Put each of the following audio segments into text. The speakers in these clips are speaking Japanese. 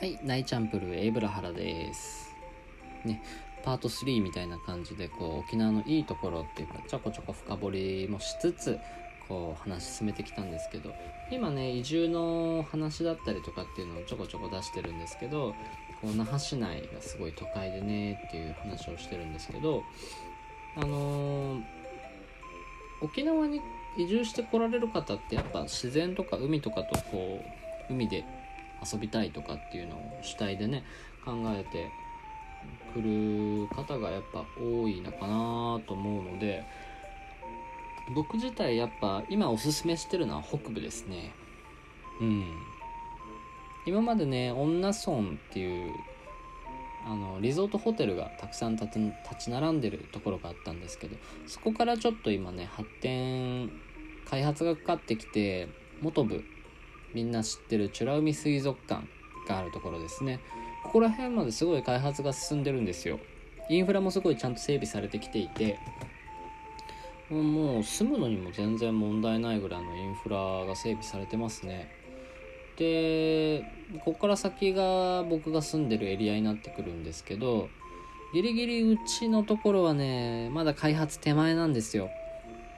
はい、ナイチャンプルエイブラハラです。ね、パート3みたいな感じでこう沖縄のいいところっていうかちょこちょこ深掘りもしつつこう話進めてきたんですけど今ね移住の話だったりとかっていうのをちょこちょこ出してるんですけどこう那覇市内がすごい都会でねっていう話をしてるんですけどあのー沖縄に移住してこられる方ってやっぱ自然とか海とかとこう海で遊びたいとかっていうのを主体でね考えてくる方がやっぱ多いのかなと思うので僕自体やっぱ今おすすめしてるのは北部ですね。うん。今までね恩納村っていうあのリゾートホテルがたくさん立ち並んでるところがあったんですけどそこからちょっと今ね発展開発がかかってきて元部みんな知ってる美ら海水族館があるところですね。ここら辺まですごい開発が進んでるんですよ。インフラもすごいちゃんと整備されてきていて。もう住むのにも全然問題ないぐらいのインフラが整備されてますね。でここから先が僕が住んでるエリアになってくるんですけどギリギリうちのところはねまだ開発手前なんですよ。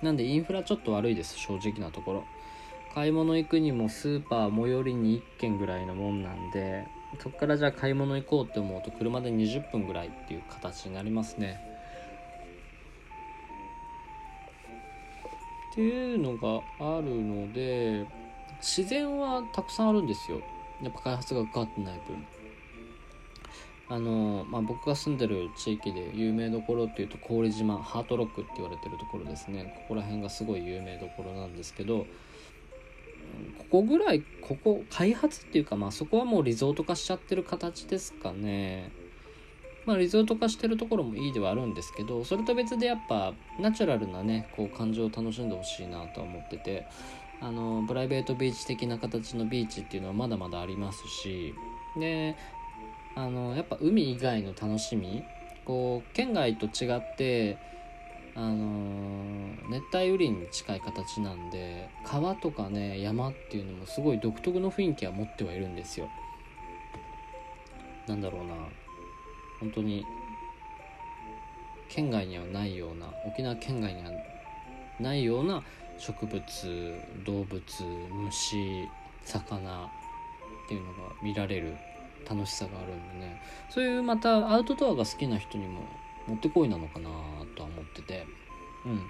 なんでインフラちょっと悪いです正直なところ。買い物行くにもスーパー最寄りに1軒ぐらいのもんなんでそこからじゃあ買い物行こうって思うと車で20分ぐらいっていう形になりますね。っていうのがあるので自然はたくさんあるんですよ。やっぱ開発がかかってない分。あの、まあ、僕が住んでる地域で有名どころっていうと郡島ハートロックって言われてるところですね。ここら辺がすごい有名どころなんですけどここぐらいここ開発っていうかまあそこはもうリゾート化しちゃってる形ですかね。まあリゾート化してるところもいいではあるんですけどそれと別でやっぱナチュラルなねこう感情を楽しんでほしいなとは思っててあのプライベートビーチ的な形のビーチっていうのはまだまだありますしであのやっぱ海以外の楽しみこう県外と違ってあのー熱帯雨林に近い形なんで川とかね山っていうのもすごい独特の雰囲気は持ってはいるんですよ。なんだろうな。本当に県外にはないような沖縄県外にはないような植物動物虫魚っていうのが見られる楽しさがあるんでね。そういうまたアウトドアが好きな人にももってこいなのかな。ってて。うん。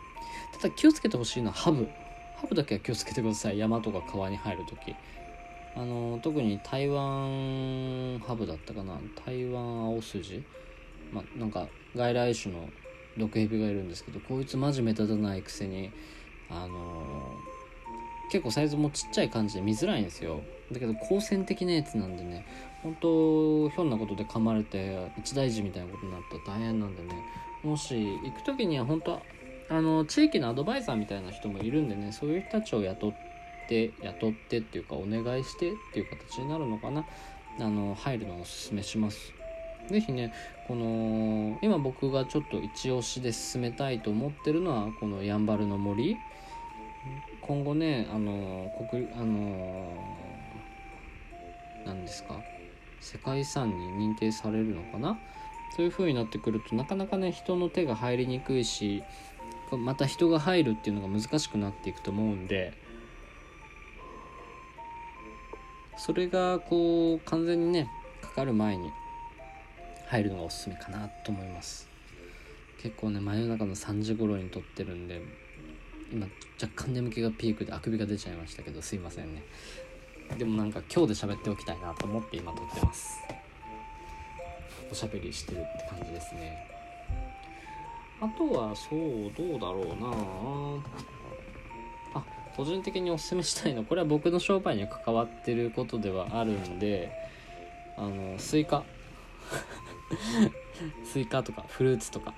ただ気をつけてほしいのはハブハブだけは気をつけてください。山とか川に入る時あの特に台湾ハブだったかな。台湾青筋。まあなんか外来種の毒蛇がいるんですけどこいつマジ目立たないくせにあの結構サイズもちっちゃい感じで見づらいんですよ。だけど好戦的なやつなんでね本当ひょんなことで噛まれて一大事みたいなことになったら大変なんでねもし行く時には本当あの地域のアドバイザーみたいな人もいるんでねそういう人たちを雇って雇ってっていうかお願いしてっていう形になるのかな。あの入るのをおすすめします。是非ねこの今僕がちょっと一押しで進めたいと思ってるのはこのやんばるの森。今後ねあの国あの何ですか？世界遺産に認定されるのかな？そういう風になってくるとなかなかね人の手が入りにくいしまた人が入るっていうのが難しくなっていくと思うんでそれがこう完全にねかかる前に入るのがおすすめかなと思います。結構ね真夜中の3時頃に撮ってるんで今若干眠気がピークであくびが出ちゃいましたけどすいませんね。でもなんか今日で喋っておきたいなと思って今撮ってます。おしゃべりしてるって感じですね。あとはそうどうだろうな。あ個人的におすすめしたいのこれは僕の商売に関わってることではあるんであのスイカ。スイカとかフルーツとか。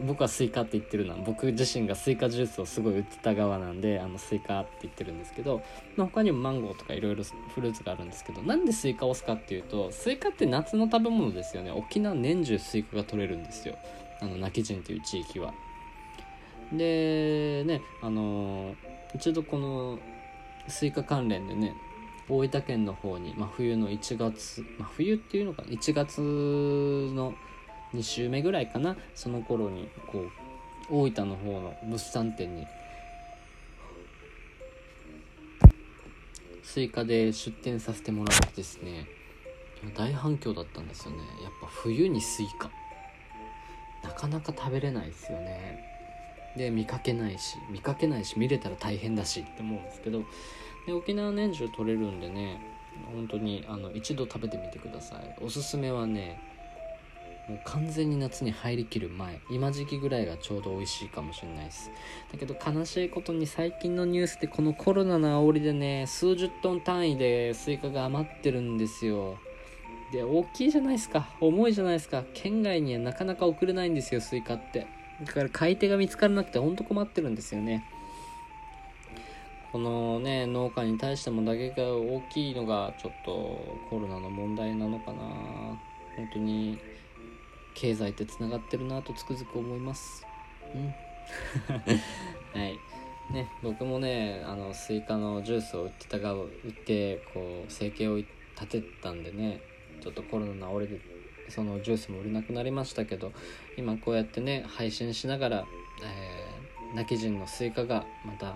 僕はスイカって言ってるの。は僕自身がスイカジュースをすごい売ってた側なんであのスイカって言ってるんですけど、まあ、他にもマンゴーとかいろいろフルーツがあるんですけどなんでスイカを推すかっていうとスイカって夏の食べ物ですよね。沖縄年中スイカが取れるんですよ。あの今帰仁という地域は。でねあの一度このスイカ関連でね大分県の方に、まあ、冬の1月、まあ、冬っていうのか1月の2週目ぐらいかなその頃にこう大分の方の物産展に追加で出店させてもらってですね大反響だったんですよね。やっぱ冬にスイカ。なかなか食べれないですよね。で見かけないし見かけないし見れたら大変だしって思うんですけどで沖縄年中取れるんでね本当にあの一度食べてみてください。おすすめはねもう完全に夏に入りきる前今時期ぐらいがちょうど美味しいかもしれないです。だけど悲しいことに最近のニュースでこのコロナの煽りでね数十トン単位でスイカが余ってるんですよ。で大きいじゃないですか。重いじゃないですか。県外にはなかなか送れないんですよスイカって。だから買い手が見つからなくてほんと困ってるんですよね。このね農家に対しても打撃が大きいのがちょっとコロナの問題なのかな。本当に経済ってつながってるなとつくづく思います。うん。はい。ね僕もねあのスイカのジュースを売ってたが売ってこう生計を立てたんでねちょっとコロナの煽りでそのジュースも売れなくなりましたけど今こうやってね配信しながら、えー、今帰仁のスイカがまた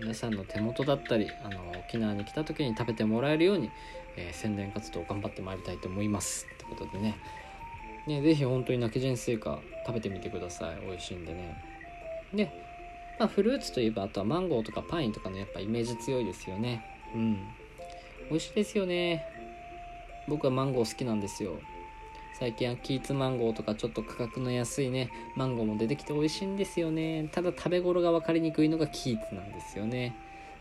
皆さんの手元だったりあの沖縄に来た時に食べてもらえるように、えー、宣伝活動を頑張ってまいりたいと思います。ってことでねね是非本当に今帰仁スイカ食べてみてください。美味しいんでね。で、まあ、フルーツといえばあとはマンゴーとかパインとかのやっぱイメージ強いですよね。うん。美味しいですよね。僕はマンゴー好きなんですよ。最近はキーツマンゴーとかちょっと価格の安いねマンゴーも出てきて美味しいんですよね。ただ食べ頃が分かりにくいのがキーツなんですよね。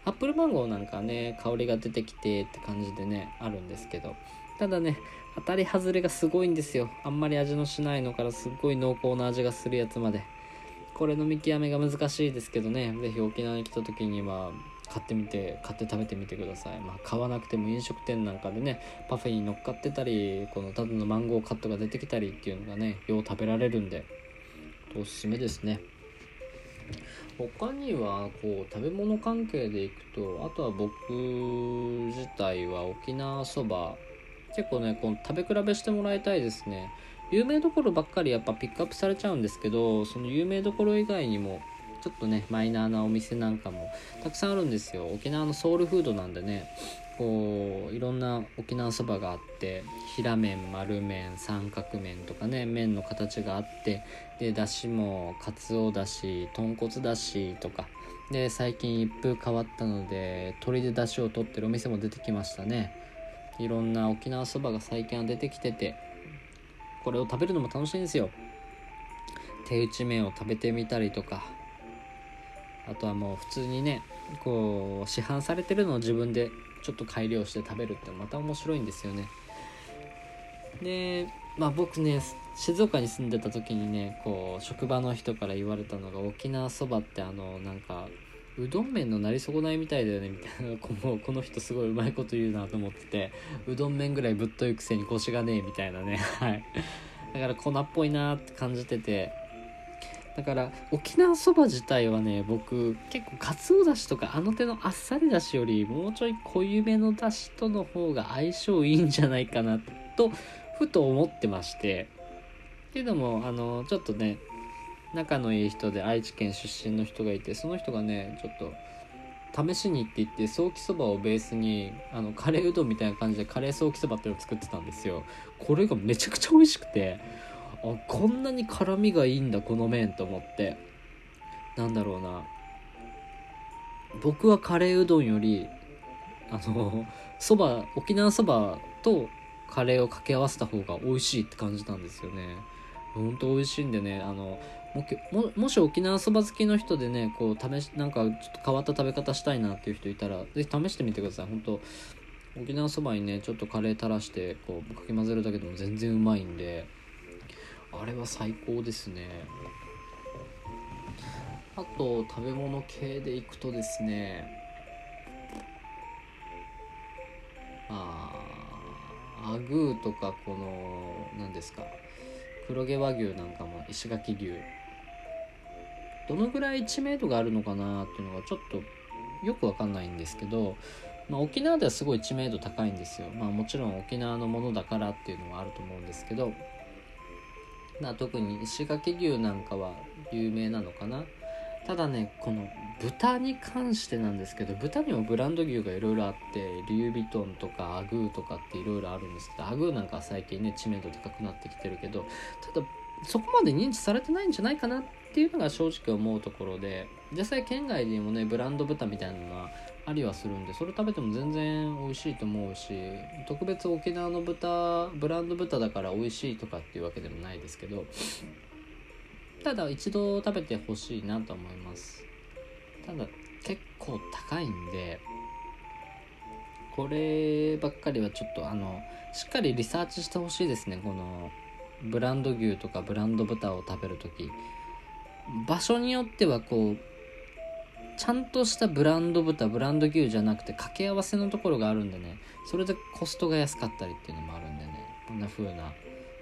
アップルマンゴーなんかね香りが出てきてって感じでねあるんですけど。ただね当たり外れがすごいんですよ。あんまり味のしないのからすっごい濃厚な味がするやつまで。これの見極めが難しいですけどね。是非沖縄に来た時には買ってみて買って食べてみてください。まあ買わなくても飲食店なんかでねパフェに乗っかってたりこのただのマンゴーカットが出てきたりっていうのがねよう食べられるんでおすすめですね。他にはこう食べ物関係でいくとあとは僕自体は沖縄そば結構ねこの食べ比べしてもらいたいですね。有名どころばっかりやっぱピックアップされちゃうんですけどその有名どころ以外にもちょっとねマイナーなお店なんかもたくさんあるんですよ。沖縄のソウルフードなんでねこういろんな沖縄そばがあって平麺丸麺三角麺とかね麺の形があってでだしもかつおだし豚骨だしとかで最近一風変わったので鶏でだしを取ってるお店も出てきましたね。いろんな沖縄そばが最近は出てきててこれを食べるのも楽しいんですよ。手打ち麺を食べてみたりとかあとはもう普通にねこう市販されてるのを自分でちょっと改良して食べるってまた面白いんですよね。でまあ僕ね静岡に住んでた時にねこう職場の人から言われたのが沖縄そばってあのなんかうどん麺のなり損ないみたいだよねみたいなこのこの人すごいうまいこと言うなと思っててうどん麺ぐらいぶっといくせに腰がねえみたいなね。はい。だから粉っぽいなって感じてて。だから沖縄そば自体はね僕結構かつおだしとかあの手のあっさりだしよりもうちょい濃ゆめのだしとの方が相性いいんじゃないかなとふと思ってまして。けどもあのちょっとね仲のいい人で愛知県出身の人がいてその人がねちょっと試しに行って行ってソーキそばをベースにあのカレーうどんみたいな感じでカレーソーキそばっていうのを作ってたんですよ。これがめちゃくちゃ美味しくてあこんなに辛みがいいんだこの麺と思って。なんだろうな。僕はカレーうどんよりあのそば沖縄そばとカレーを掛け合わせた方が美味しいって感じたんですよね。ほんと美味しいんでねあのももし沖縄そば好きの人でねこう試しなんかちょっと変わった食べ方したいなっていう人いたら是非試してみてください。本当沖縄そばにねちょっとカレー垂らしてこうかき混ぜるだけでも全然うまいんであれは最高ですね。あと食べ物系でいくとですねあアグーとかこの何ですか黒毛和牛なんかも石垣牛。どのぐらい知名度があるのかなっていうのがちょっとよくわかんないんですけどまあ、沖縄ではすごい知名度高いんですよ。まあ、もちろん沖縄のものだからっていうのはあると思うんですけど、まあ、特に石垣牛なんかは有名なのかな。ただね、この豚に関してなんですけど、豚にもブランド牛がいろいろあって、リュービトンとかアグーとかっていろいろあるんですけど、アグーなんかは最近ね、知名度高くなってきてるけど、ただ、そこまで認知されてないんじゃないかなっっていうのが正直思うところで、実際県外にもね、ブランド豚みたいなのはありはするんでそれ食べても全然美味しいと思うし特別沖縄の豚ブランド豚だから美味しいとかっていうわけでもないですけどただ一度食べてほしいなと思います。ただ結構高いんでこればっかりはちょっとあのしっかりリサーチしてほしいですね。このブランド牛とかブランド豚を食べる時。場所によってはこうちゃんとしたブランド豚ブランド牛じゃなくて掛け合わせのところがあるんでね。それでコストが安かったりっていうのもあるんでね。こんな風な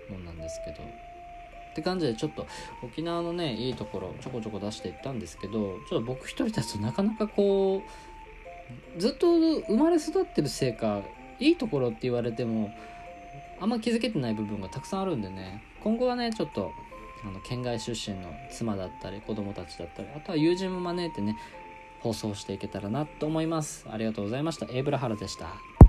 もんなんですけど。って感じでちょっと沖縄のねいいところちょこちょこ出していったんですけどちょっと僕一人だとなかなかこうずっと生まれ育ってるせいかいいところって言われてもあんま気づけてない部分がたくさんあるんでね。今後はねちょっとあの県外出身の妻だったり子供たちだったりあとは友人も招いてね放送していけたらなと思います。ありがとうございました。エイブラハラでした。